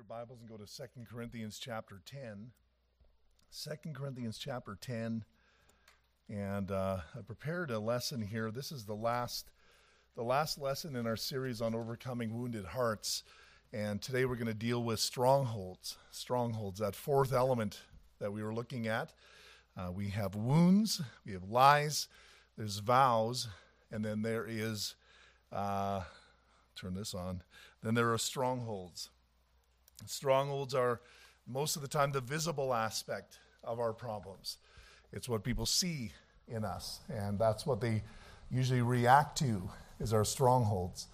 your Bibles and go to 2 Corinthians chapter 10. 2 Corinthians chapter 10. And uh, I prepared a lesson here. This is the last, the last lesson in our series on overcoming wounded hearts. And today we're going to deal with strongholds. Strongholds, that fourth element that we were looking at. Uh, we have wounds, we have lies, there's vows, and then there is, uh, turn this on, then there are strongholds. Strongholds are most of the time the visible aspect of our problems. It's what people see in us, and that's what they usually react to is our strongholds.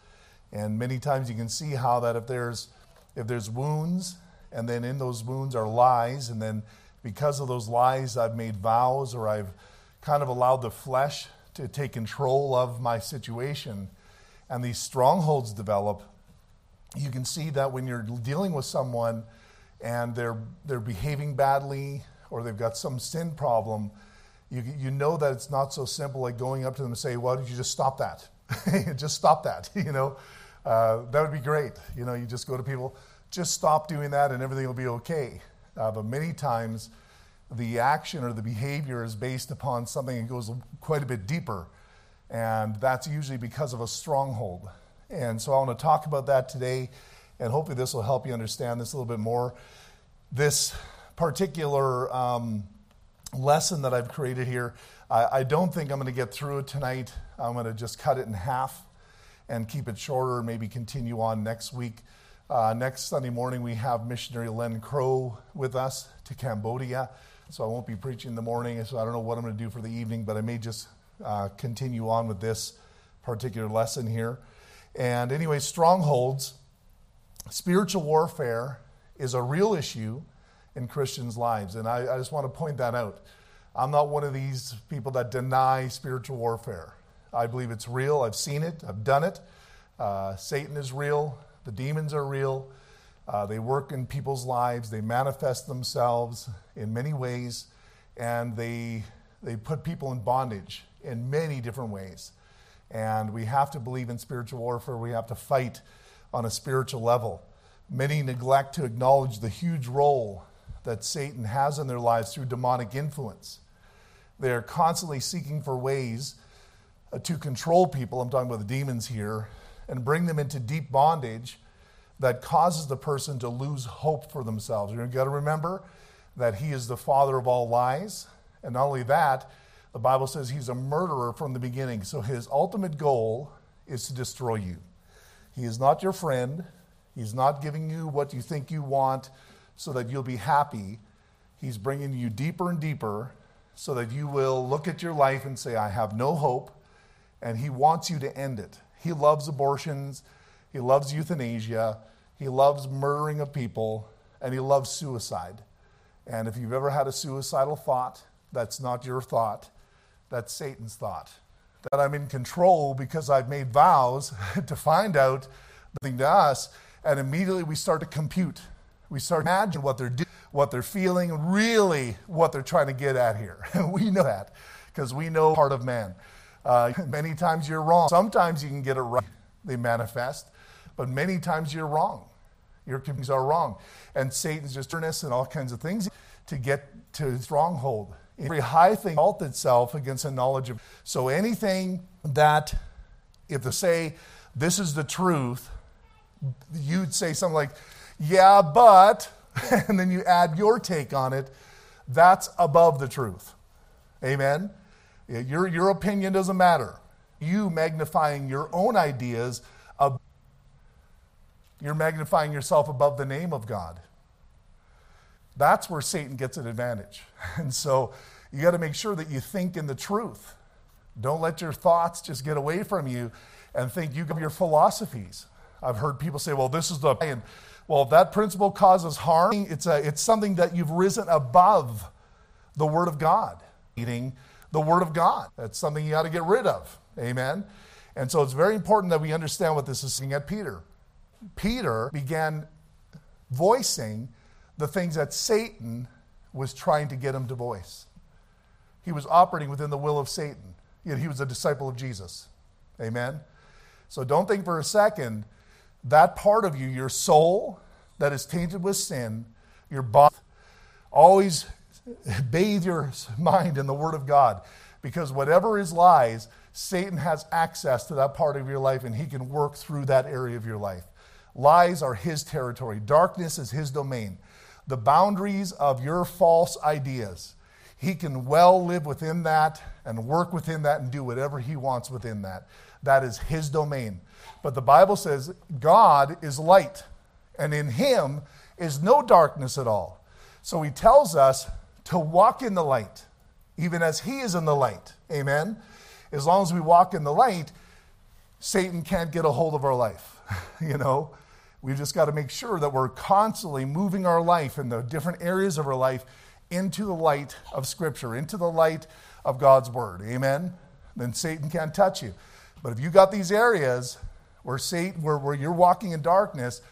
And many times you can see how that if there's if there's wounds, and then in those wounds are lies, and then because of those lies, I've made vows or I've kind of allowed the flesh to take control of my situation, and these strongholds develop you can see that when you're dealing with someone and they're, they're behaving badly or they've got some sin problem, you, you know that it's not so simple like going up to them and say, why don't you just stop that? just stop that, you know? Uh, that would be great. You know, you just go to people, just stop doing that and everything will be okay. Uh, but many times, the action or the behavior is based upon something that goes quite a bit deeper. And that's usually because of a stronghold. And so I want to talk about that today, and hopefully this will help you understand this a little bit more. This particular um, lesson that I've created here, I, I don't think I'm going to get through it tonight. I'm going to just cut it in half and keep it shorter maybe continue on next week. Uh, next Sunday morning, we have missionary Len Crow with us to Cambodia. So I won't be preaching in the morning, so I don't know what I'm going to do for the evening, but I may just uh, continue on with this particular lesson here. And anyway, strongholds, spiritual warfare is a real issue in Christians' lives. And I, I, just want to point that out. I'm not one of these people that deny spiritual warfare. I believe it's real. I've seen it, I've done it. Uh, Satan is real, the demons are real. Uh, they work in people's lives, they manifest themselves in many ways, and they, they put people in bondage in many different ways. And we have to believe in spiritual warfare. We have to fight on a spiritual level. Many neglect to acknowledge the huge role that Satan has in their lives through demonic influence. They are constantly seeking for ways uh, to control people, I'm talking about the demons here, and bring them into deep bondage that causes the person to lose hope for themselves. You've got to remember that he is the father of all lies. And not only that, the Bible says he's a murderer from the beginning. So his ultimate goal is to destroy you. He is not your friend. He's not giving you what you think you want so that you'll be happy. He's bringing you deeper and deeper so that you will look at your life and say, I have no hope. And he wants you to end it. He loves abortions. He loves euthanasia. He loves murdering of people. And he loves suicide. And if you've ever had a suicidal thought, that's not your thought. That's Satan's thought. That I'm in control because I've made vows to find out the thing to us, and immediately we start to compute. We start to imagine what they're doing, what they're feeling, really what they're trying to get at here. we know that because we know part of man. Uh, many times you're wrong. Sometimes you can get it right, they manifest, but many times you're wrong. Your things are wrong. And Satan's just turning us and all kinds of things to get to stronghold. Every high thing exalts itself against a knowledge of. So anything that, if they say, this is the truth, you'd say something like, yeah, but, and then you add your take on it, that's above the truth. Amen? Your, your opinion doesn't matter. You magnifying your own ideas, you're magnifying yourself above the name of God. That's where Satan gets an advantage. And so you got to make sure that you think in the truth. Don't let your thoughts just get away from you and think you have your philosophies. I've heard people say, well, this is the, and well, if that principle causes harm, it's, a, it's something that you've risen above the Word of God. Eating the Word of God. That's something you got to get rid of. Amen. And so it's very important that we understand what this is saying at Peter. Peter began voicing the things that Satan was trying to get him to voice. He was operating within the will of Satan, yet he was a disciple of Jesus. Amen? So don't think for a second that part of you, your soul, that is tainted with sin, your body, always bathe your mind in the Word of God because whatever is lies, Satan has access to that part of your life and he can work through that area of your life. Lies are his territory, darkness is his domain. The boundaries of your false ideas, he can well live within that and work within that and do whatever he wants within that. That is his domain. But the Bible says God is light, and in him is no darkness at all. So he tells us to walk in the light, even as he is in the light. Amen. As long as we walk in the light, Satan can't get a hold of our life. you know, we've just got to make sure that we're constantly moving our life in the different areas of our life into the light of Scripture, into the light of God's Word. Amen? Then Satan can't touch you. But if you got these areas where Satan, where, where you're walking in darkness,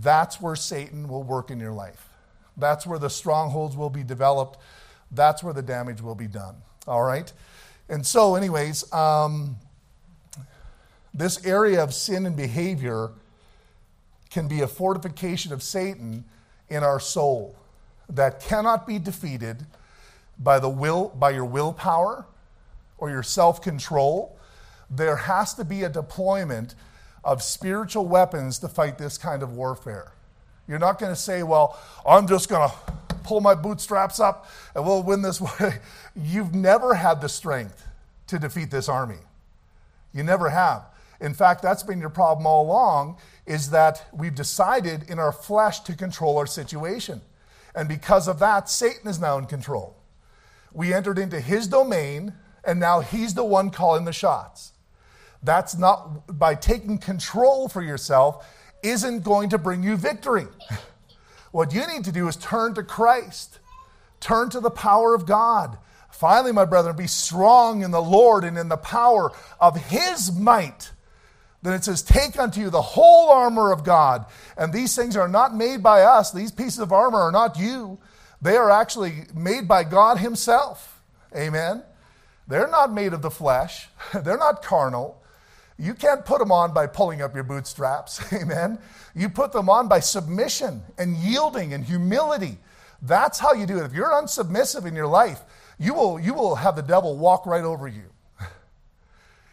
that's where Satan will work in your life. That's where the strongholds will be developed. That's where the damage will be done. All right? And so, anyways, um, this area of sin and behavior can be a fortification of Satan in our soul that cannot be defeated by the will by your willpower or your self-control. There has to be a deployment of spiritual weapons to fight this kind of warfare. You're not going to say well i'm just going to pull my bootstraps up and we'll win this way. You've never had the strength to defeat this army. You never have. In fact that's been your problem all along is that we've decided in our flesh to control our situation and because of that, Satan is now in control. We entered into his domain, and now he's the one calling the shots. That's not by taking control for yourself, isn't going to bring you victory. What you need to do is turn to Christ, turn to the power of God. Finally, my brethren, be strong in the Lord and in the power of his might. Then it says, Take unto you the whole armor of God. And these things are not made by us. These pieces of armor are not you. They are actually made by God Himself. Amen. They're not made of the flesh, they're not carnal. You can't put them on by pulling up your bootstraps. Amen. You put them on by submission and yielding and humility. That's how you do it. If you're unsubmissive in your life, you will, you will have the devil walk right over you.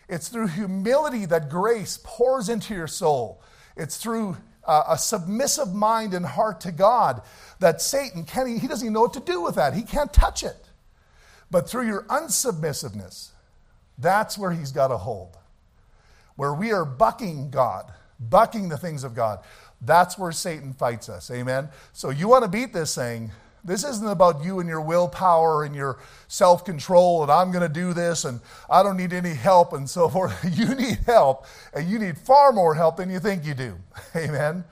It's through humility that grace pours into your soul. It's through uh, a submissive mind and heart to God that Satan can't. he doesn't even know what to do with that. He can't touch it. But through your unsubmissiveness, that's where he's got a hold. Where we are bucking God, bucking the things of God. That's where Satan fights us. Amen. So you want to beat this thing, this isn't about you and your willpower and your self control, and I'm going to do this, and I don't need any help, and so forth. You need help, and you need far more help than you think you do. Amen.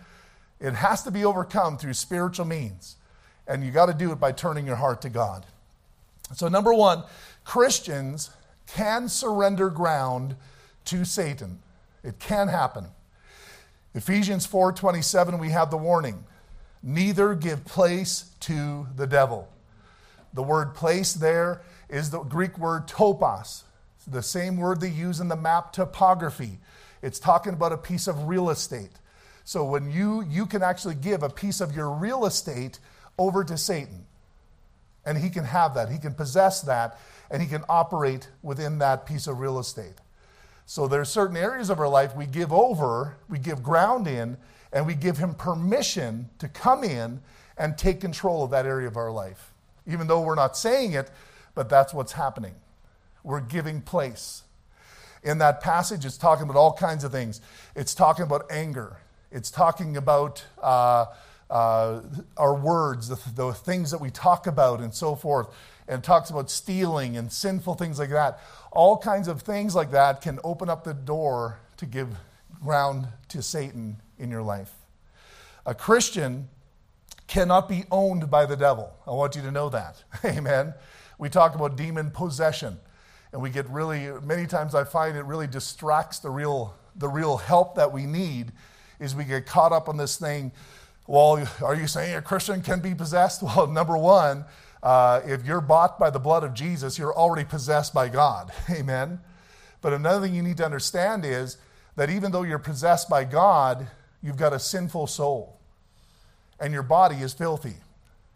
It has to be overcome through spiritual means, and you got to do it by turning your heart to God. So, number one, Christians can surrender ground to Satan. It can happen. Ephesians 4:27 we have the warning neither give place to the devil. The word place there is the Greek word topos, the same word they use in the map topography. It's talking about a piece of real estate. So when you you can actually give a piece of your real estate over to Satan. And he can have that. He can possess that and he can operate within that piece of real estate. So there's certain areas of our life we give over, we give ground in, and we give him permission to come in and take control of that area of our life. Even though we're not saying it, but that's what's happening. We're giving place. In that passage, it's talking about all kinds of things. It's talking about anger, it's talking about uh, uh, our words, the, the things that we talk about, and so forth. And talks about stealing and sinful things like that. All kinds of things like that can open up the door to give ground to Satan in your life. A Christian cannot be owned by the devil. I want you to know that. Amen. We talk about demon possession, and we get really, many times I find it really distracts the real, the real help that we need is we get caught up on this thing. Well, are you saying a Christian can be possessed? Well, number one, uh, if you're bought by the blood of Jesus, you're already possessed by God. Amen. But another thing you need to understand is that even though you're possessed by God, you've got a sinful soul. and your body is filthy.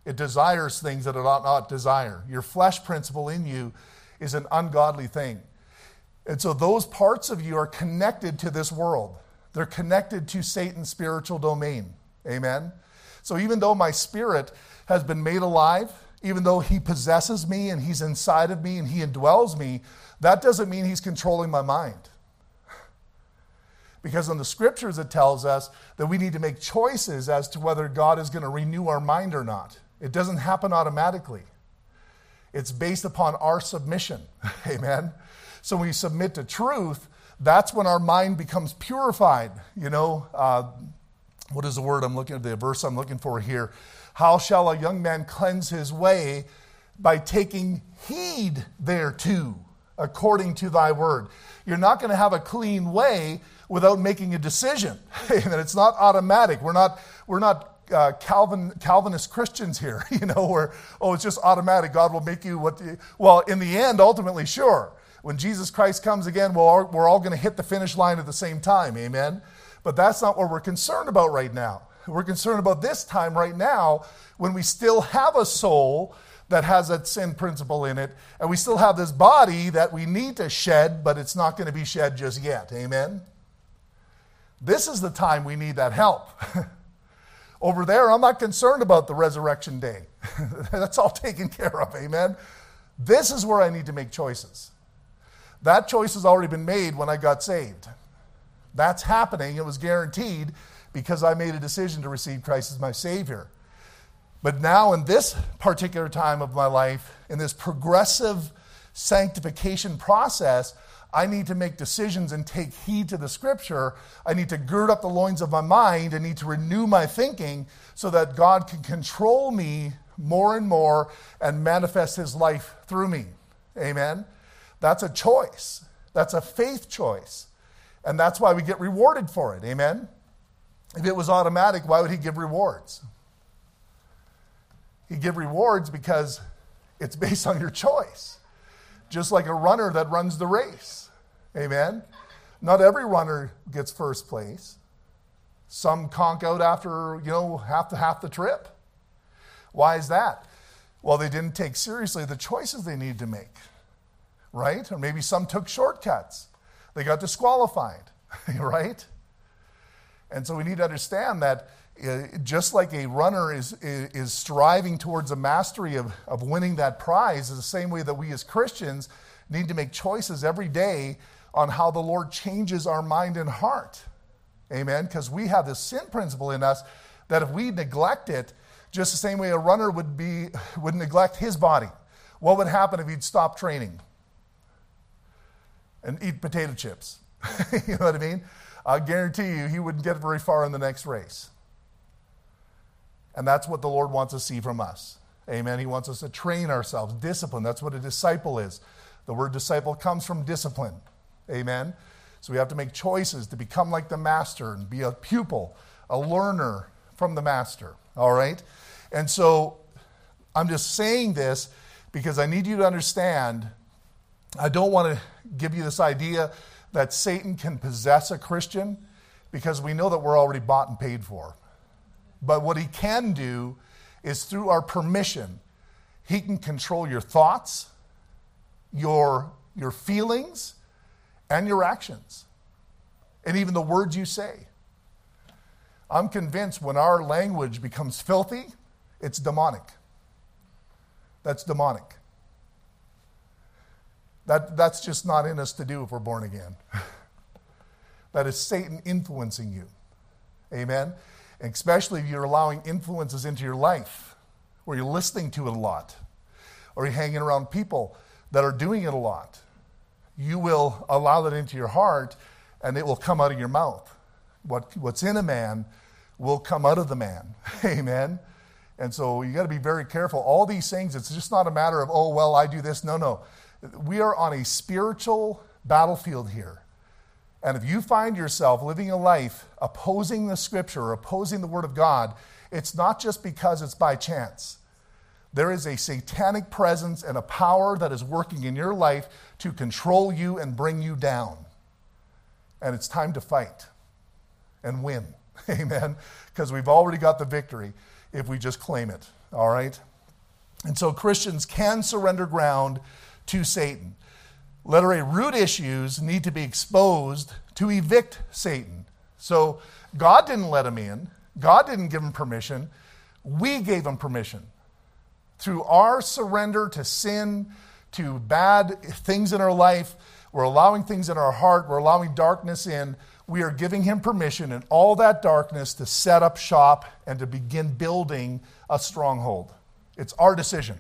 It desires things that it ought not desire. Your flesh principle in you is an ungodly thing. And so those parts of you are connected to this world. They're connected to Satan's spiritual domain. Amen. So even though my spirit has been made alive, even though he possesses me and he's inside of me and he indwells me, that doesn't mean he's controlling my mind. Because in the scriptures, it tells us that we need to make choices as to whether God is going to renew our mind or not. It doesn't happen automatically, it's based upon our submission. Amen. So when we submit to truth, that's when our mind becomes purified. You know, uh, what is the word I'm looking at? The verse I'm looking for here. How shall a young man cleanse his way? By taking heed thereto, according to thy word. You're not going to have a clean way without making a decision. and it's not automatic. We're not, we're not uh, Calvin, Calvinist Christians here, you know, where, oh, it's just automatic. God will make you what, the, well, in the end, ultimately, sure. When Jesus Christ comes again, we're all, we're all going to hit the finish line at the same time. Amen. But that's not what we're concerned about right now. We're concerned about this time right now when we still have a soul that has that sin principle in it, and we still have this body that we need to shed, but it's not going to be shed just yet. Amen? This is the time we need that help. Over there, I'm not concerned about the resurrection day. That's all taken care of. Amen? This is where I need to make choices. That choice has already been made when I got saved. That's happening. It was guaranteed because I made a decision to receive Christ as my Savior. But now, in this particular time of my life, in this progressive sanctification process, I need to make decisions and take heed to the scripture. I need to gird up the loins of my mind. I need to renew my thinking so that God can control me more and more and manifest his life through me. Amen. That's a choice. That's a faith choice. And that's why we get rewarded for it. Amen. If it was automatic, why would he give rewards? He'd give rewards because it's based on your choice. Just like a runner that runs the race. Amen? Not every runner gets first place. Some conk out after, you know, half the half the trip. Why is that? Well, they didn't take seriously the choices they needed to make. Right? Or maybe some took shortcuts. They got disqualified, right? And so we need to understand that Uh, just like a runner is, is striving towards a mastery of, of winning that prize, is the same way that we as Christians need to make choices every day on how the Lord changes our mind and heart. Amen? Because we have this sin principle in us that if we neglect it, just the same way a runner would, be, would neglect his body, what would happen if he'd stop training and eat potato chips? you know what I mean? I guarantee you he wouldn't get very far in the next race. And that's what the Lord wants to see from us. Amen. He wants us to train ourselves, discipline. That's what a disciple is. The word disciple comes from discipline. Amen. So we have to make choices to become like the master and be a pupil, a learner from the master. All right? And so I'm just saying this because I need you to understand I don't want to give you this idea that Satan can possess a Christian because we know that we're already bought and paid for. But what he can do is through our permission, he can control your thoughts, your, your feelings, and your actions, and even the words you say. I'm convinced when our language becomes filthy, it's demonic. That's demonic. That, that's just not in us to do if we're born again. that is Satan influencing you. Amen? Especially if you're allowing influences into your life, where you're listening to it a lot, or you're hanging around people that are doing it a lot. You will allow that into your heart, and it will come out of your mouth. What, what's in a man will come out of the man. Amen. And so you got to be very careful. All these things, it's just not a matter of, oh, well, I do this. No, no. We are on a spiritual battlefield here. And if you find yourself living a life opposing the scripture opposing the word of God, it's not just because it's by chance. There is a satanic presence and a power that is working in your life to control you and bring you down. And it's time to fight and win. Amen. Because we've already got the victory if we just claim it. All right? And so Christians can surrender ground to Satan. Letter A root issues need to be exposed to evict Satan. So God didn't let him in, God didn't give him permission. We gave him permission. Through our surrender to sin, to bad things in our life, we're allowing things in our heart, we're allowing darkness in. We are giving him permission in all that darkness to set up shop and to begin building a stronghold. It's our decision.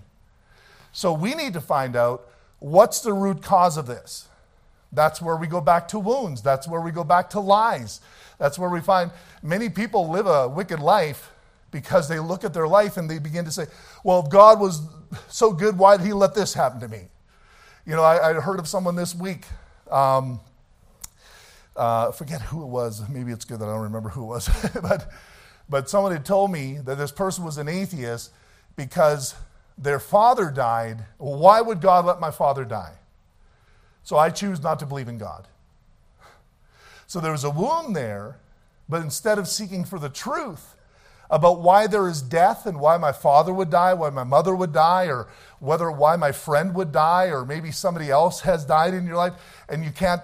So we need to find out what's the root cause of this. That's where we go back to wounds. That's where we go back to lies. That's where we find many people live a wicked life because they look at their life and they begin to say, well, if God was so good, why did he let this happen to me? You know, I, I heard of someone this week. Um, uh, forget who it was. Maybe it's good that I don't remember who it was. but, but had told me that this person was an atheist because their father died. Why would God let my father die? So I choose not to believe in God. So there was a wound there, but instead of seeking for the truth about why there is death and why my father would die, why my mother would die, or whether why my friend would die, or maybe somebody else has died in your life, and you can't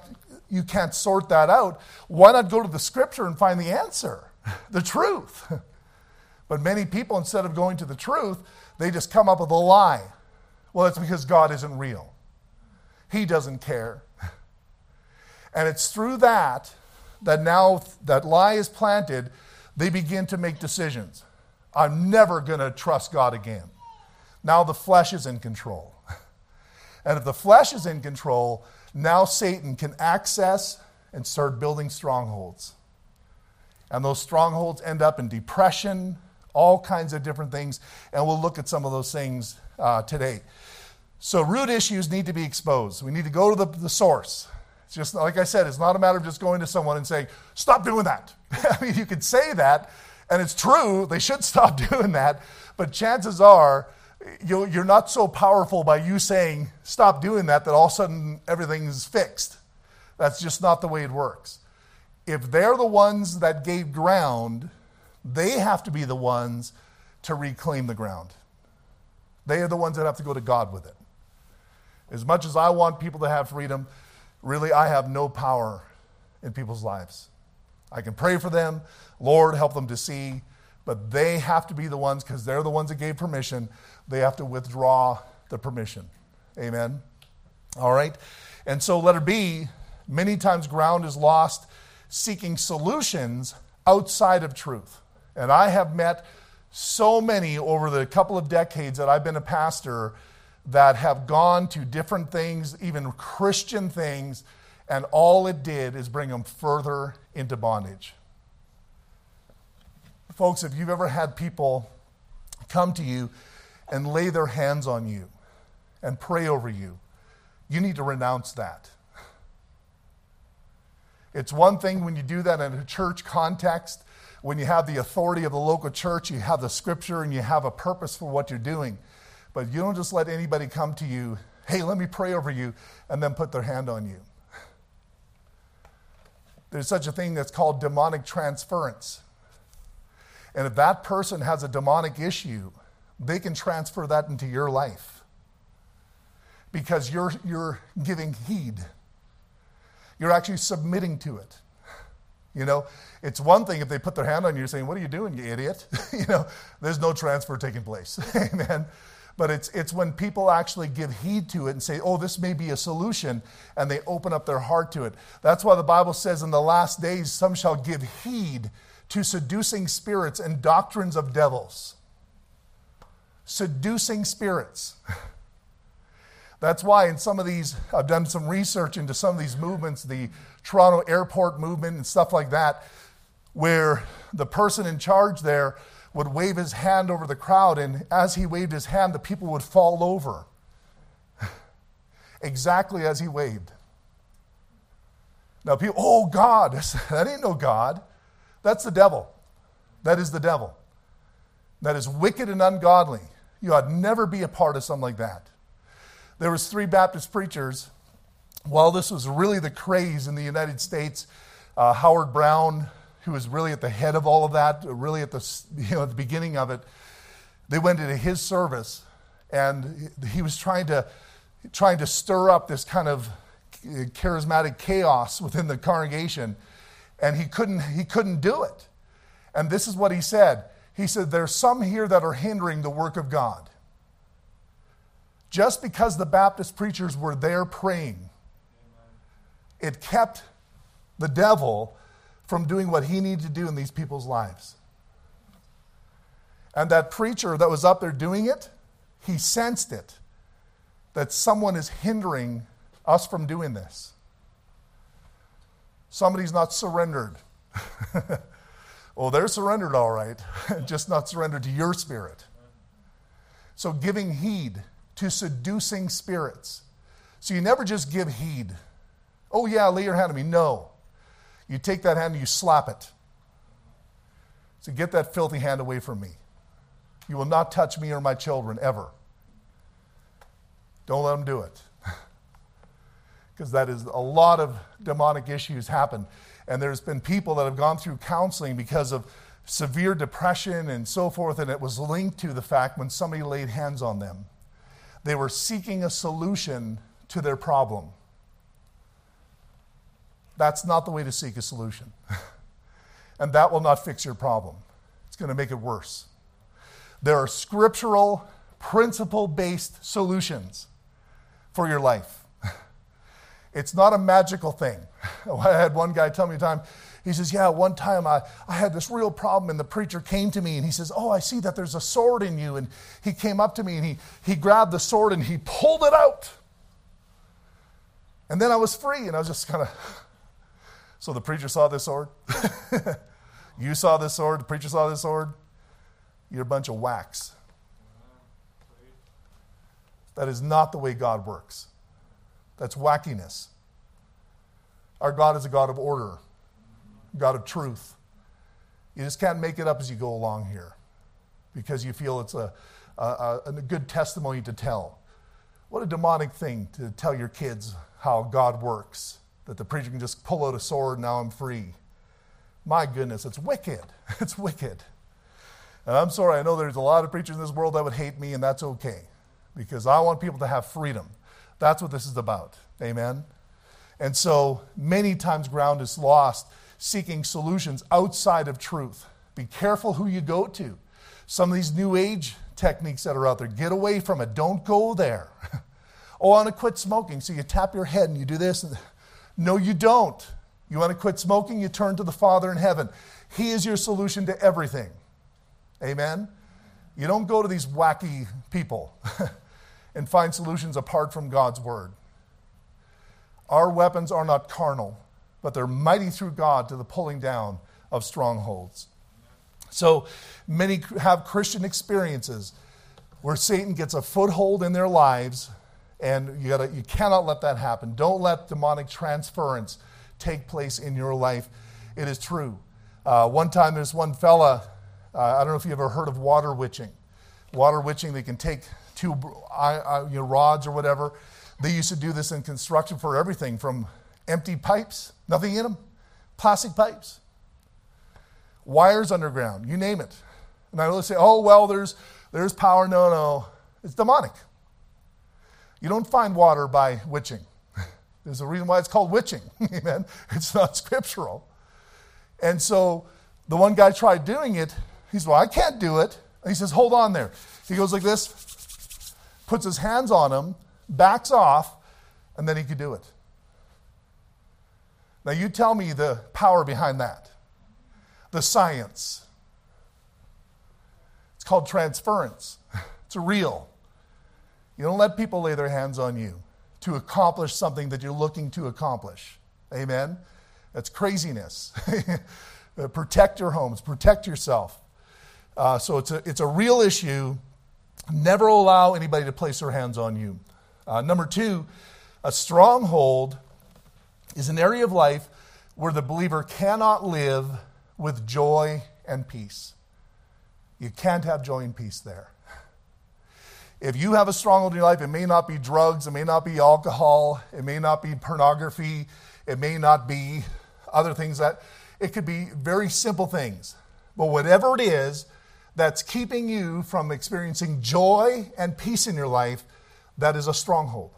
you can't sort that out, why not go to the scripture and find the answer, the truth? But many people, instead of going to the truth, they just come up with a lie. Well, it's because God isn't real. He doesn't care. And it's through that that now that lie is planted, they begin to make decisions. I'm never going to trust God again. Now the flesh is in control. And if the flesh is in control, now Satan can access and start building strongholds. And those strongholds end up in depression, all kinds of different things. And we'll look at some of those things uh, today. So, root issues need to be exposed. We need to go to the, the source. It's just, like I said, it's not a matter of just going to someone and saying, stop doing that. I mean, you could say that, and it's true, they should stop doing that. But chances are, you're not so powerful by you saying, stop doing that, that all of a sudden everything's fixed. That's just not the way it works. If they're the ones that gave ground, they have to be the ones to reclaim the ground. They are the ones that have to go to God with it. As much as I want people to have freedom, really, I have no power in people's lives. I can pray for them, Lord, help them to see, but they have to be the ones, because they're the ones that gave permission, they have to withdraw the permission. Amen? All right? And so, letter B, many times ground is lost seeking solutions outside of truth. And I have met so many over the couple of decades that I've been a pastor that have gone to different things, even Christian things, and all it did is bring them further into bondage. Folks, if you've ever had people come to you and lay their hands on you and pray over you, you need to renounce that. It's one thing when you do that in a church context, when you have the authority of the local church, you have the scripture and you have a purpose for what you're doing. But you don't just let anybody come to you, hey, let me pray over you, and then put their hand on you. There's such a thing that's called demonic transference. And if that person has a demonic issue, they can transfer that into your life because you're, you're giving heed. You're actually submitting to it. You know, it's one thing if they put their hand on you saying, What are you doing, you idiot? you know, there's no transfer taking place. Amen. But it's, it's when people actually give heed to it and say, Oh, this may be a solution, and they open up their heart to it. That's why the Bible says, In the last days, some shall give heed to seducing spirits and doctrines of devils. Seducing spirits. That's why in some of these, I've done some research into some of these movements, the Toronto airport movement and stuff like that, where the person in charge there would wave his hand over the crowd, and as he waved his hand, the people would fall over. exactly as he waved. Now, people, oh, God, that ain't no God. That's the devil. That is the devil. That is wicked and ungodly. You ought never be a part of something like that. There was three Baptist preachers. While this was really the craze in the United States, uh, Howard-Browne, who was really at the head of all of that, really at the, you know, at the beginning of it, they went into his service and he was trying to, trying to stir up this kind of charismatic chaos within the congregation and he couldn't, he couldn't do it. And this is what he said. He said, There's some here that are hindering the work of God. Just because the Baptist preachers were there praying, it kept the devil from doing what he needed to do in these people's lives. And that preacher that was up there doing it, he sensed it that someone is hindering us from doing this. Somebody's not surrendered. well, they're surrendered all right, just not surrendered to your spirit. So, giving heed to seducing spirits. So, you never just give heed. Oh, yeah, lay your hand on me. No. You take that hand and you slap it. So, get that filthy hand away from me. You will not touch me or my children ever. Don't let them do it. Because that is a lot of demonic issues happen. And there's been people that have gone through counseling because of severe depression and so forth, and it was linked to the fact when somebody laid hands on them, they were seeking a solution to their problem. That's not the way to seek a solution. and that will not fix your problem, it's going to make it worse. There are scriptural, principle based solutions for your life. It's not a magical thing. I had one guy tell me a time, he says, Yeah, one time I, I had this real problem, and the preacher came to me and he says, Oh, I see that there's a sword in you. And he came up to me and he, he grabbed the sword and he pulled it out. And then I was free, and I was just kind of. So the preacher saw this sword. you saw this sword. The preacher saw this sword. You're a bunch of wax. That is not the way God works. That's wackiness. Our God is a God of order, God of truth. You just can't make it up as you go along here because you feel it's a, a, a, good testimony to tell. What a demonic thing to tell your kids how God works, that the preacher can just pull out a sword, now I'm free. My goodness, it's wicked. It's wicked. And I'm sorry, I know there's a lot of preachers in this world that would hate me, and that's okay because I want people to have freedom. That's what this is about. Amen? And so many times ground is lost seeking solutions outside of truth. Be careful who you go to. Some of these new age techniques that are out there, get away from it. Don't go there. oh, I want to quit smoking. So you tap your head and you do this. No, you don't. You want to quit smoking, you turn to the Father in heaven. He is your solution to everything. Amen? You don't go to these wacky people. and find solutions apart from God's word. Our weapons are not carnal, but they're mighty through God to the pulling down of strongholds. So many have Christian experiences where Satan gets a foothold in their lives, and you, gotta, you cannot let that happen. Don't let demonic transference take place in your life. It is true. Uh, one time, there's one fella, uh, I don't know if you ever heard of water witching. Water witching, they can take two you know, rods or whatever. They used to do this in construction for everything from empty pipes, nothing in them, plastic pipes, wires underground, you name it. And I always say, oh, well, there's, there's power. No, no, it's demonic. You don't find water by witching. There's a reason why it's called witching. Amen. It's not scriptural. And so the one guy tried doing it. He said, Well, I can't do it. And he says, Hold on there. He goes like this puts his hands on him, backs off, and then he could do it. Now, you tell me the power behind that, the science. It's called transference, it's real. You don't let people lay their hands on you to accomplish something that you're looking to accomplish. Amen? That's craziness. protect your homes, protect yourself. Uh, so it's a, it's a real issue Never allow anybody to place their hands on you. Uh, number two, a stronghold is an area of life where the believer cannot live with joy and peace. You can't have joy and peace there. If you have a stronghold in your life, it may not be drugs, it may not be alcohol, it may not be pornography, it may not be other things that it could be very simple things. But whatever it is that's keeping you from experiencing joy and peace in your life, that is a stronghold.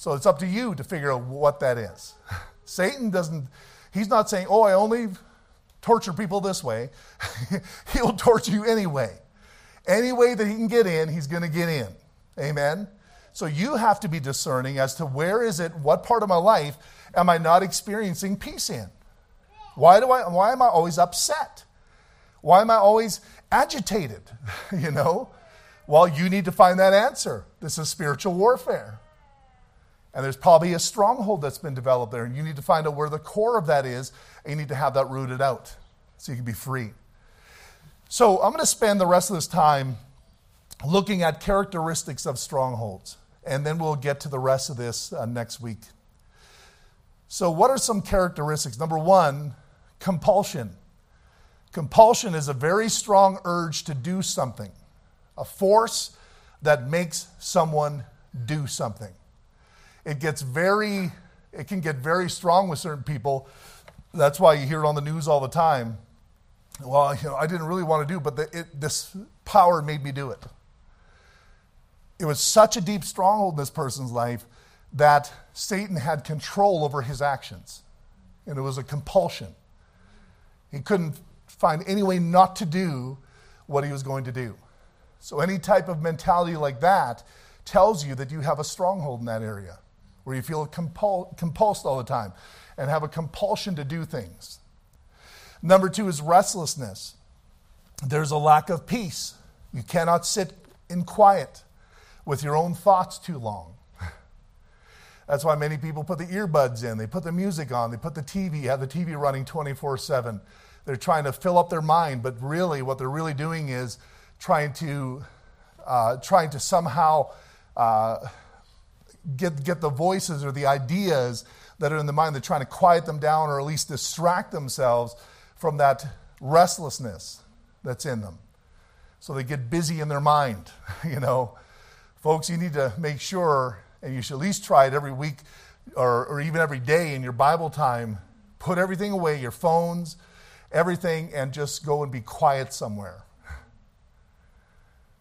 So it's up to you to figure out what that is. Satan doesn't, he's not saying, oh, I only torture people this way. He'll torture you anyway. Any way that he can get in, he's going to get in. Amen? So you have to be discerning as to where is it, what part of my life am I not experiencing peace in? Why, do I, why am I always upset? Why am I always agitated? you know? Well, you need to find that answer. This is spiritual warfare. And there's probably a stronghold that's been developed there, and you need to find out where the core of that is, and you need to have that rooted out so you can be free. So I'm going to spend the rest of this time looking at characteristics of strongholds, and then we'll get to the rest of this uh, next week. So, what are some characteristics? Number one, compulsion. Compulsion is a very strong urge to do something, a force that makes someone do something it gets very, it can get very strong with certain people. That's why you hear it on the news all the time. Well, you know, I didn't really want to do, but the, it, this power made me do it. It was such a deep stronghold in this person's life that Satan had control over his actions, and it was a compulsion. He couldn't find any way not to do what he was going to do. So, any type of mentality like that tells you that you have a stronghold in that area where you feel compul- compulsed all the time and have a compulsion to do things. Number two is restlessness. There's a lack of peace. You cannot sit in quiet with your own thoughts too long. That's why many people put the earbuds in, they put the music on, they put the TV, have the TV running 24 7. They're trying to fill up their mind, but really, what they're really doing is trying to, uh, trying to somehow uh, get, get the voices or the ideas that are in the mind. They're trying to quiet them down or at least distract themselves from that restlessness that's in them. So they get busy in their mind, you know. Folks, you need to make sure, and you should at least try it every week or, or even every day in your Bible time. Put everything away, your phones, everything, and just go and be quiet somewhere.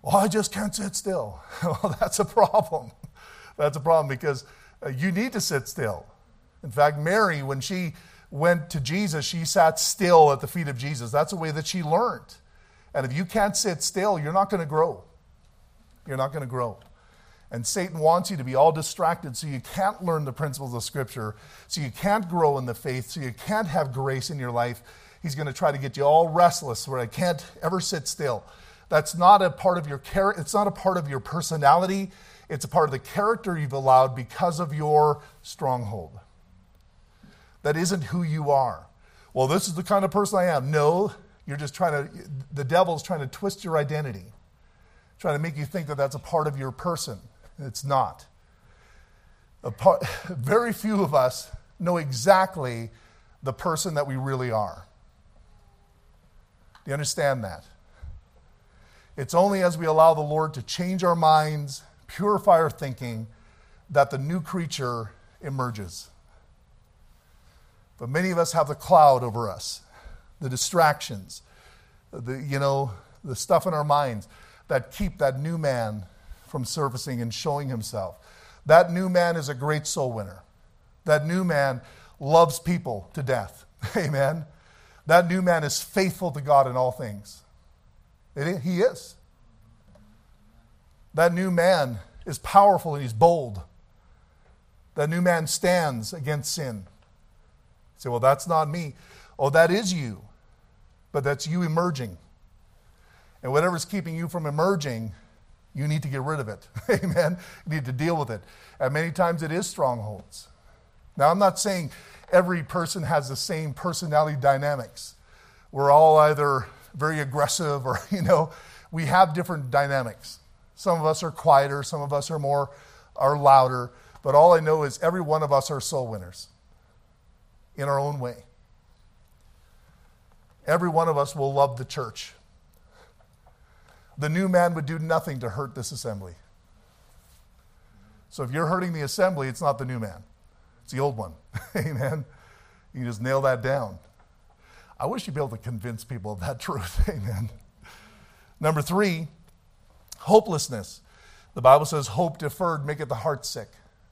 Well, I just can't sit still. well, that's a problem. That's a problem because uh, you need to sit still. In fact, Mary, when she went to Jesus, she sat still at the feet of Jesus. That's a way that she learned. And if you can't sit still, you're not going to grow. You're not going to grow. And Satan wants you to be all distracted so you can't learn the principles of Scripture, so you can't grow in the faith, so you can't have grace in your life. He's going to try to get you all restless where I can't ever sit still. That's not a part of your character, it's not a part of your personality. It's a part of the character you've allowed because of your stronghold. That isn't who you are. Well, this is the kind of person I am. No, you're just trying to, the devil's trying to twist your identity, trying to make you think that that's a part of your person. It's not. Part, very few of us know exactly the person that we really are. Do you understand that? It's only as we allow the Lord to change our minds purify our thinking, that the new creature emerges. But many of us have the cloud over us, the distractions, the, you know, the stuff in our minds that keep that new man from surfacing and showing himself. That new man is a great soul winner. That new man loves people to death. Amen. That new man is faithful to God in all things. It, he is. That new man is powerful and he's bold. That new man stands against sin. You say, well, that's not me. Oh, that is you, but that's you emerging. And whatever's keeping you from emerging, you need to get rid of it. Amen. You need to deal with it. And many times it is strongholds. Now, I'm not saying every person has the same personality dynamics. We're all either very aggressive or, you know, we have different dynamics. Some of us are quieter, some of us are more are louder, but all I know is every one of us are soul winners in our own way. Every one of us will love the church. The new man would do nothing to hurt this assembly. So if you're hurting the assembly, it's not the new man. It's the old one. Amen. You just nail that down. I wish you'd be able to convince people of that truth. Amen. Number three, hopelessness. The Bible says, hope deferred maketh the heart sick.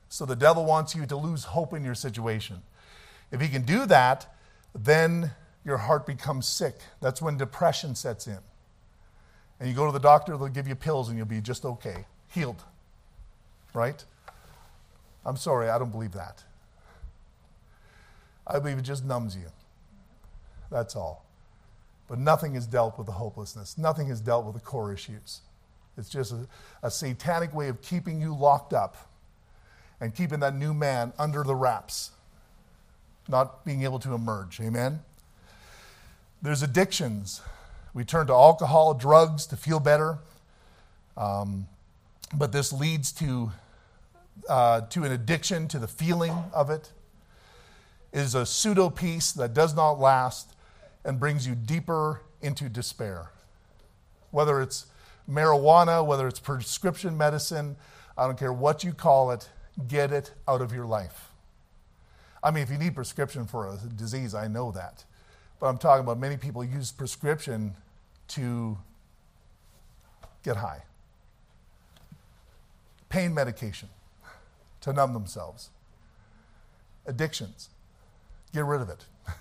So the devil wants you to lose hope in your situation. If he can do that, then your heart becomes sick. That's when depression sets in. And you go to the doctor, they'll give you pills and you'll be just okay, healed. Right? I'm sorry, I don't believe that. I believe it just numbs you. That's all. But nothing is dealt with the hopelessness. Nothing is dealt with the core issues. It's just a, a satanic way of keeping you locked up and keeping that new man under the wraps, not being able to emerge. Amen? There's addictions. We turn to alcohol, drugs to feel better. Um, but this leads to, uh, to an addiction to the feeling of it. It is a pseudo peace that does not last and brings you deeper into despair. Whether it's marijuana, whether it's prescription medicine, I don't care what you call it, get it out of your life. I mean, if you need prescription for a disease, I know that. But I'm talking about many people use prescription to get high. Pain medication to numb themselves. Addictions. Get rid of it.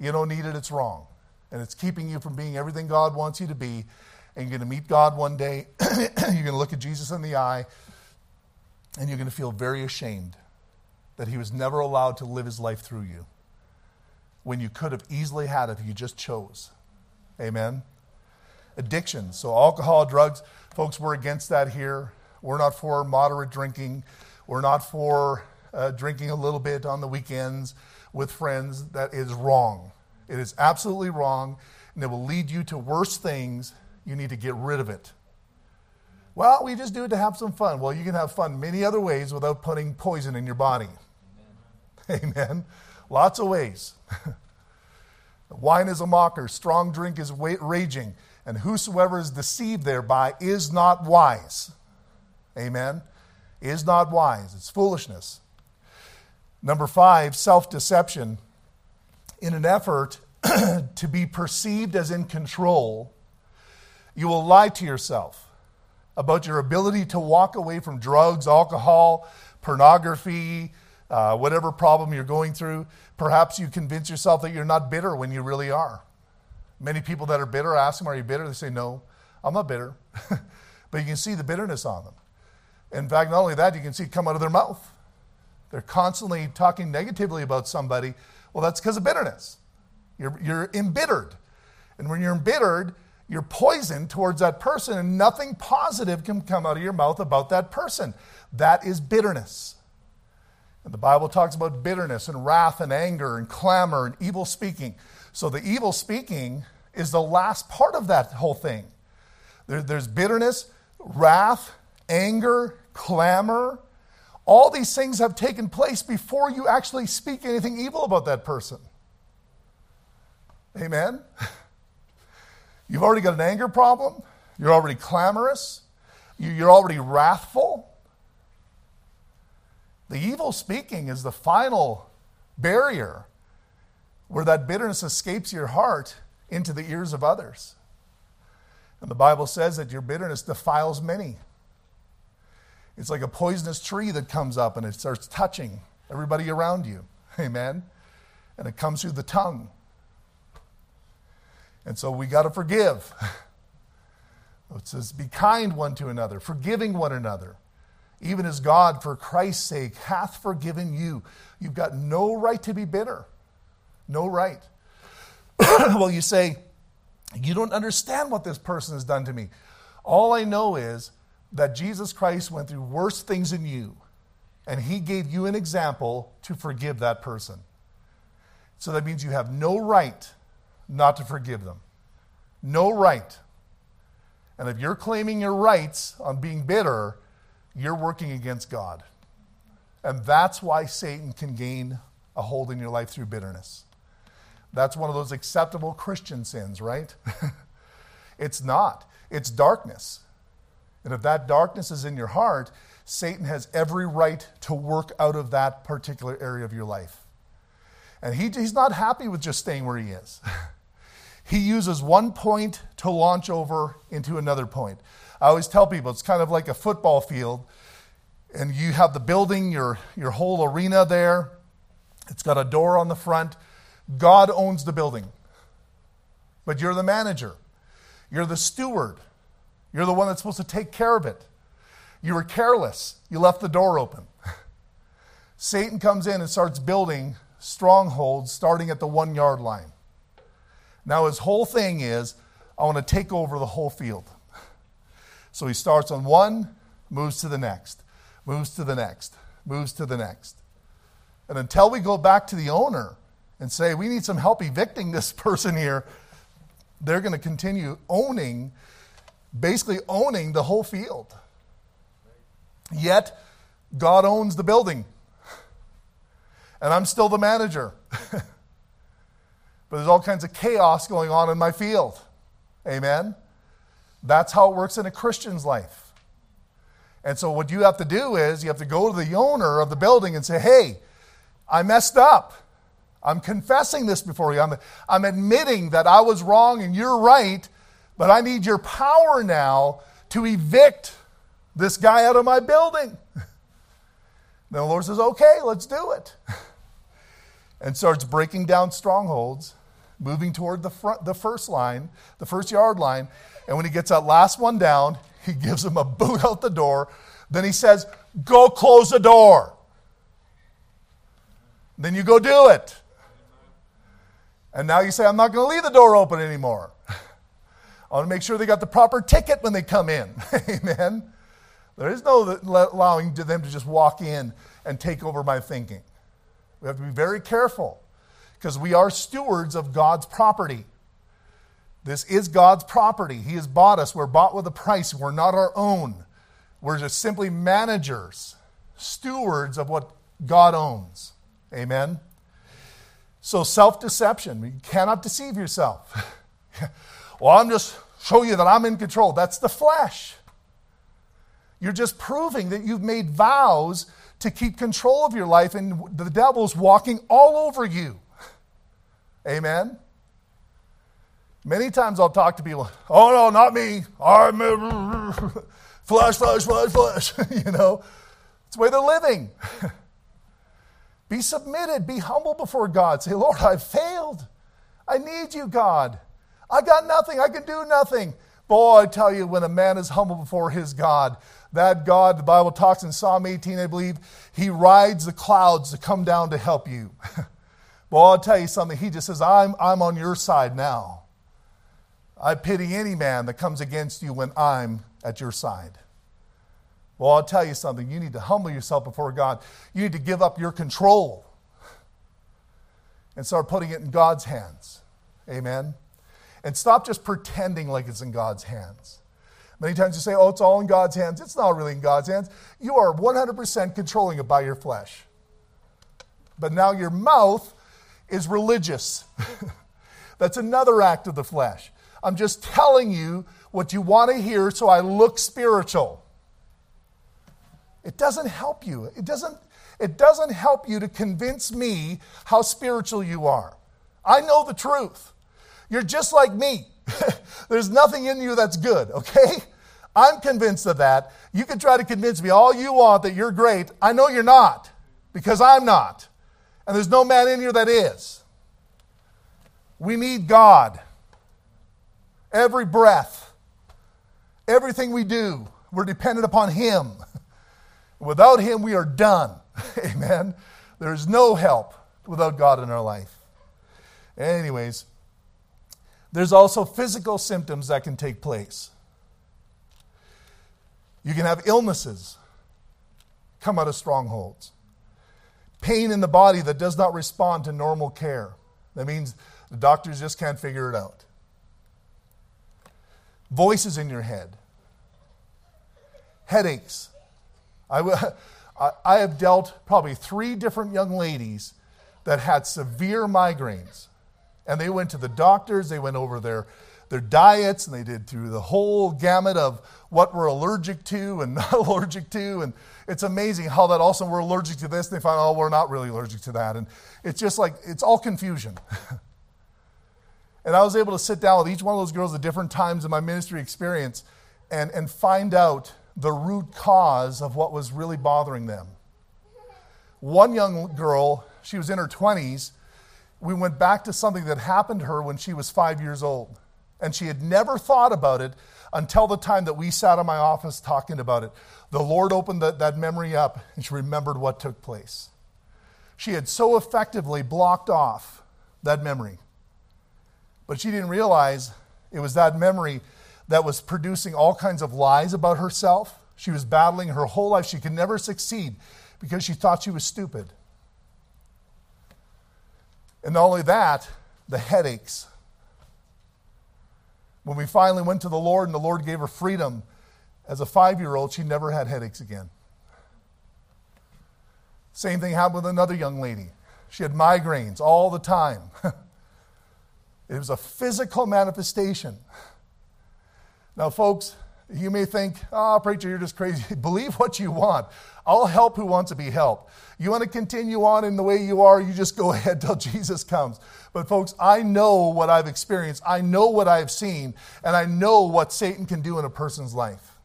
you don't need it, it's wrong. And it's keeping you from being everything God wants you to be. And you're going to meet God one day. you're going to look at Jesus in the eye. And you're going to feel very ashamed that he was never allowed to live his life through you when you could have easily had it if you just chose. Amen? Addiction. So, alcohol, drugs, folks, we're against that here. We're not for moderate drinking. We're not for uh, drinking a little bit on the weekends with friends. That is wrong. It is absolutely wrong, and it will lead you to worse things. You need to get rid of it. Well, we just do it to have some fun. Well, you can have fun many other ways without putting poison in your body. Amen. Amen. Lots of ways. Wine is a mocker, strong drink is raging, and whosoever is deceived thereby is not wise. Amen. Is not wise. It's foolishness. Number five, self deception. In an effort to be perceived as in control, you will lie to yourself about your ability to walk away from drugs, alcohol, pornography, uh, whatever problem you're going through. Perhaps you convince yourself that you're not bitter when you really are. Many people that are bitter ask them, Are you bitter? They say, No, I'm not bitter. but you can see the bitterness on them. In fact, not only that, you can see it come out of their mouth. They're constantly talking negatively about somebody. Well, that's because of bitterness. You're, you're embittered. And when you're embittered, you're poisoned towards that person, and nothing positive can come out of your mouth about that person. That is bitterness. And the Bible talks about bitterness and wrath and anger and clamor and evil speaking. So the evil speaking is the last part of that whole thing. There, there's bitterness, wrath, anger, clamor. All these things have taken place before you actually speak anything evil about that person. Amen? You've already got an anger problem. You're already clamorous. You're already wrathful. The evil speaking is the final barrier where that bitterness escapes your heart into the ears of others. And the Bible says that your bitterness defiles many. It's like a poisonous tree that comes up and it starts touching everybody around you. Amen. And it comes through the tongue. And so we got to forgive. It says, be kind one to another, forgiving one another even as God, for Christ's sake, hath forgiven you. You've got no right to be bitter. No right. well, you say, You don't understand what this person has done to me. All I know is that Jesus Christ went through worse things than you, and he gave you an example to forgive that person. So that means you have no right not to forgive them. No right. And if you're claiming your rights on being bitter, you're working against God. And that's why Satan can gain a hold in your life through bitterness. That's one of those acceptable Christian sins, right? it's not. It's darkness. And if that darkness is in your heart, Satan has every right to work out of that particular area of your life. And he, he's not happy with just staying where he is. he uses one point to launch over into another point. I always tell people it's kind of like a football field, and you have the building, your, your whole arena there. It's got a door on the front. God owns the building, but you're the manager, you're the steward, you're the one that's supposed to take care of it. You were careless, you left the door open. Satan comes in and starts building strongholds starting at the one yard line. Now, his whole thing is, I want to take over the whole field. So he starts on one, moves to the next, moves to the next, moves to the next. And until we go back to the owner and say, we need some help evicting this person here, they're going to continue owning, basically owning the whole field. Yet, God owns the building and I'm still the manager. but there's all kinds of chaos going on in my field. Amen? That's how it works in a Christian's life. And so, what you have to do is you have to go to the owner of the building and say, Hey, I messed up. I'm confessing this before you. I'm, I'm admitting that I was wrong and you're right, but I need your power now to evict this guy out of my building. Then the Lord says, Okay, let's do it. and starts breaking down strongholds, moving toward the, front, the first line, the first yard line. And when he gets that last one down, he gives him a boot out the door. Then he says, Go close the door. Then you go do it. And now you say, I'm not going to leave the door open anymore. I want to make sure they got the proper ticket when they come in. Amen. There is no allowing them to just walk in and take over my thinking. We have to be very careful because we are stewards of God's property. This is God's property. He has bought us. We're bought with a price. We're not our own. We're just simply managers, stewards of what God owns. Amen? So, self deception. You cannot deceive yourself. well, I'm just show you that I'm in control. That's the flesh. You're just proving that you've made vows to keep control of your life, and the devil's walking all over you. Amen? Many times I'll talk to people, oh no, not me. I'm flesh, flesh, flesh, flesh. you know, it's the way they're living. be submitted, be humble before God. Say, Lord, I've failed. I need you, God. I got nothing, I can do nothing. Boy, I tell you, when a man is humble before his God, that God, the Bible talks in Psalm 18, I believe, he rides the clouds to come down to help you. well, I'll tell you something. He just says, I'm, I'm on your side now. I pity any man that comes against you when I'm at your side. Well, I'll tell you something. You need to humble yourself before God. You need to give up your control and start putting it in God's hands. Amen. And stop just pretending like it's in God's hands. Many times you say, oh, it's all in God's hands. It's not really in God's hands. You are 100% controlling it by your flesh. But now your mouth is religious. That's another act of the flesh. I'm just telling you what you want to hear so I look spiritual. It doesn't help you. It doesn't, it doesn't help you to convince me how spiritual you are. I know the truth. You're just like me. There's nothing in you that's good, okay? I'm convinced of that. You can try to convince me all you want that you're great. I know you're not because I'm not. And there's no man in here that is. We need God. Every breath, everything we do, we're dependent upon Him. Without Him, we are done. Amen. There's no help without God in our life. Anyways, there's also physical symptoms that can take place. You can have illnesses come out of strongholds. Pain in the body that does not respond to normal care. That means the doctors just can't figure it out. Voices in your head. Headaches. I, I have dealt probably three different young ladies that had severe migraines. And they went to the doctors, they went over their their diets and they did through the whole gamut of what we're allergic to and not allergic to. And it's amazing how that also we're allergic to this and they find, oh, we're not really allergic to that. And it's just like, it's all confusion. and I was able to sit down with each one of those girls at different times in my ministry experience and, and find out the root cause of what was really bothering them. One young girl, she was in her 20s, we went back to something that happened to her when she was five years old. And she had never thought about it until the time that we sat in my office talking about it. The Lord opened that, that memory up and she remembered what took place. She had so effectively blocked off that memory. But she didn't realize it was that memory that was producing all kinds of lies about herself. She was battling her whole life. She could never succeed because she thought she was stupid. And not only that, the headaches. When we finally went to the Lord and the Lord gave her freedom, as a five year old, she never had headaches again. Same thing happened with another young lady. She had migraines all the time. it was a physical manifestation. Now, folks, you may think, oh, preacher, you're just crazy. Believe what you want. I'll help who wants to be helped. You want to continue on in the way you are, you just go ahead till Jesus comes. But, folks, I know what I've experienced, I know what I've seen, and I know what Satan can do in a person's life.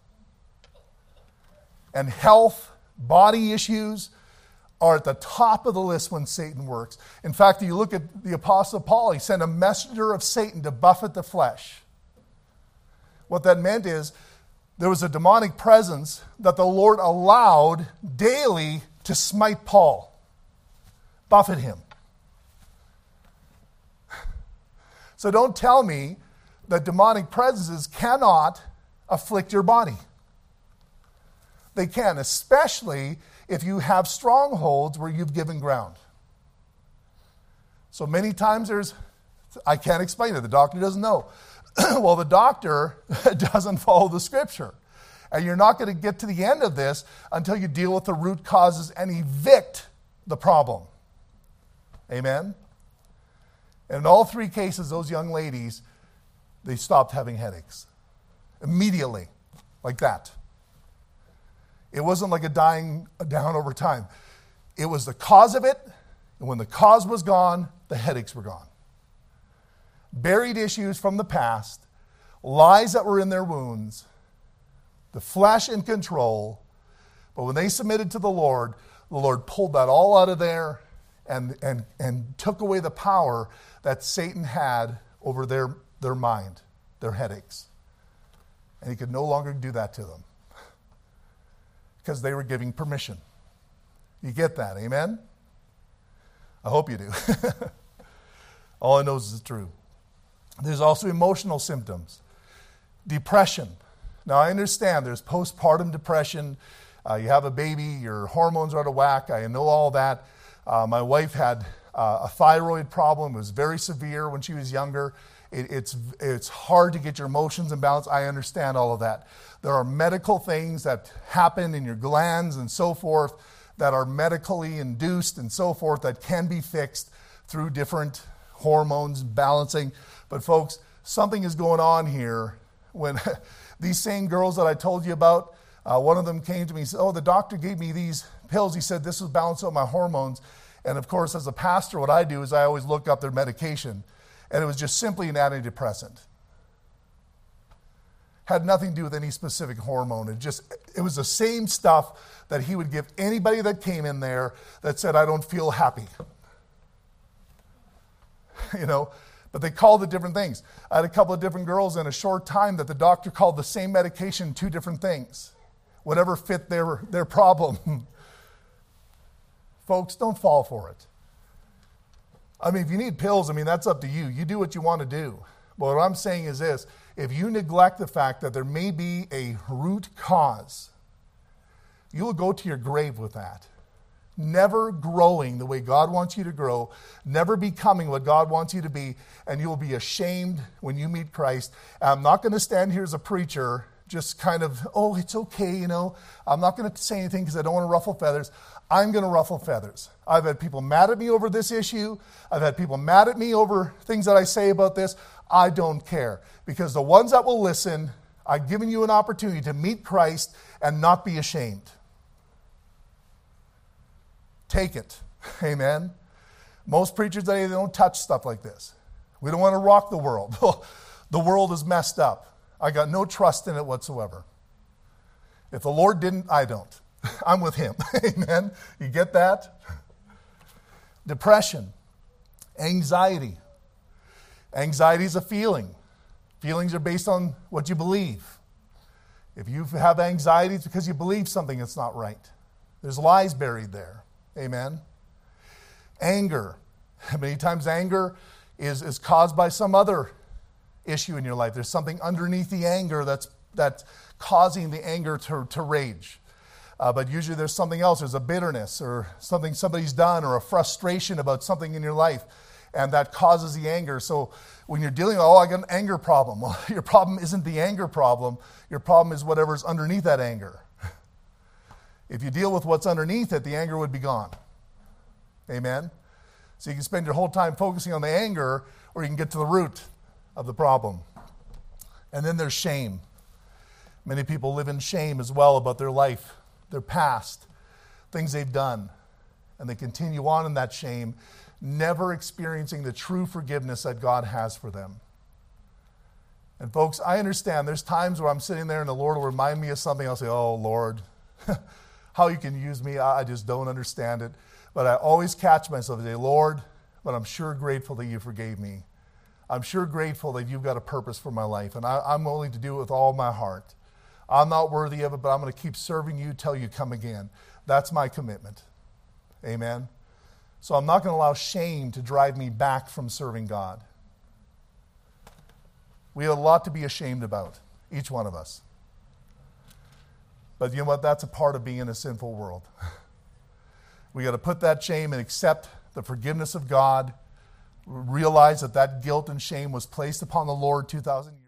And health, body issues, are at the top of the list when Satan works. In fact, you look at the Apostle Paul, he sent a messenger of Satan to buffet the flesh. What that meant is there was a demonic presence that the Lord allowed daily to smite Paul, buffet him. So don't tell me that demonic presences cannot afflict your body. They can, especially if you have strongholds where you've given ground. So many times there's, I can't explain it, the doctor doesn't know. well, the doctor doesn't follow the scripture. And you're not going to get to the end of this until you deal with the root causes and evict the problem. Amen? And in all three cases, those young ladies, they stopped having headaches immediately, like that. It wasn't like a dying down over time. It was the cause of it, and when the cause was gone, the headaches were gone buried issues from the past, lies that were in their wounds, the flesh in control. But when they submitted to the Lord, the Lord pulled that all out of there and, and, and took away the power that Satan had over their, their mind, their headaches. And he could no longer do that to them because they were giving permission. You get that, amen? I hope you do. all I know is it's true. There's also emotional symptoms. Depression. Now, I understand there's postpartum depression. Uh, you have a baby, your hormones are out of whack. I know all that. Uh, my wife had uh, a thyroid problem. It was very severe when she was younger. It, it's, it's hard to get your emotions in balance. I understand all of that. There are medical things that happen in your glands and so forth that are medically induced and so forth that can be fixed through different hormones balancing. But, folks, something is going on here when these same girls that I told you about, uh, one of them came to me and said, Oh, the doctor gave me these pills. He said this was balance out my hormones. And of course, as a pastor, what I do is I always look up their medication. And it was just simply an antidepressant. Had nothing to do with any specific hormone. It just it was the same stuff that he would give anybody that came in there that said, I don't feel happy. you know, but they called it different things. I had a couple of different girls in a short time that the doctor called the same medication two different things, whatever fit their, their problem. Folks, don't fall for it. I mean, if you need pills, I mean, that's up to you. You do what you want to do. But what I'm saying is this if you neglect the fact that there may be a root cause, you will go to your grave with that never growing the way God wants you to grow, never becoming what God wants you to be, and you'll be ashamed when you meet Christ. I'm not going to stand here as a preacher just kind of, oh, it's okay, you know, I'm not going to say anything because I don't want to ruffle feathers. I'm going to ruffle feathers. I've had people mad at me over this issue. I've had people mad at me over things that I say about this. I don't care because the ones that will listen, I've given you an opportunity to meet Christ and not be ashamed. Take it. Amen. Most preachers today they don't touch stuff like this. We don't want to rock the world. the world is messed up. I got no trust in it whatsoever. If the Lord didn't, I don't. I'm with him. Amen. You get that? Depression, anxiety. Anxiety is a feeling. Feelings are based on what you believe. If you have anxiety, it's because you believe something that's not right. There's lies buried there. Amen. Anger. Many times, anger is, is caused by some other issue in your life. There's something underneath the anger that's, that's causing the anger to, to rage. Uh, but usually there's something else. There's a bitterness or something somebody's done or a frustration about something in your life, and that causes the anger. So when you're dealing with, oh, I got an anger problem, well, your problem isn't the anger problem. Your problem is whatever's underneath that anger. If you deal with what's underneath it, the anger would be gone. Amen? So you can spend your whole time focusing on the anger, or you can get to the root of the problem. And then there's shame. Many people live in shame as well about their life, their past, things they've done. And they continue on in that shame, never experiencing the true forgiveness that God has for them. And folks, I understand there's times where I'm sitting there and the Lord will remind me of something. I'll say, Oh, Lord, how you can use me, I just don't understand it. But I always catch myself and say, Lord, but I'm sure grateful that you forgave me. I'm sure grateful that you've got a purpose for my life, and I, am willing to do it with all my heart. I'm not worthy of it, but I'm going to keep serving you till you come again. That's my commitment. Amen. So I'm not going to allow shame to drive me back from serving God. We have a lot to be ashamed about, each one of us. But you know what? That's a part of being in a sinful world. We got to put that shame and accept the forgiveness of God. Realize that that guilt and shame was placed upon the Lord 2,000 years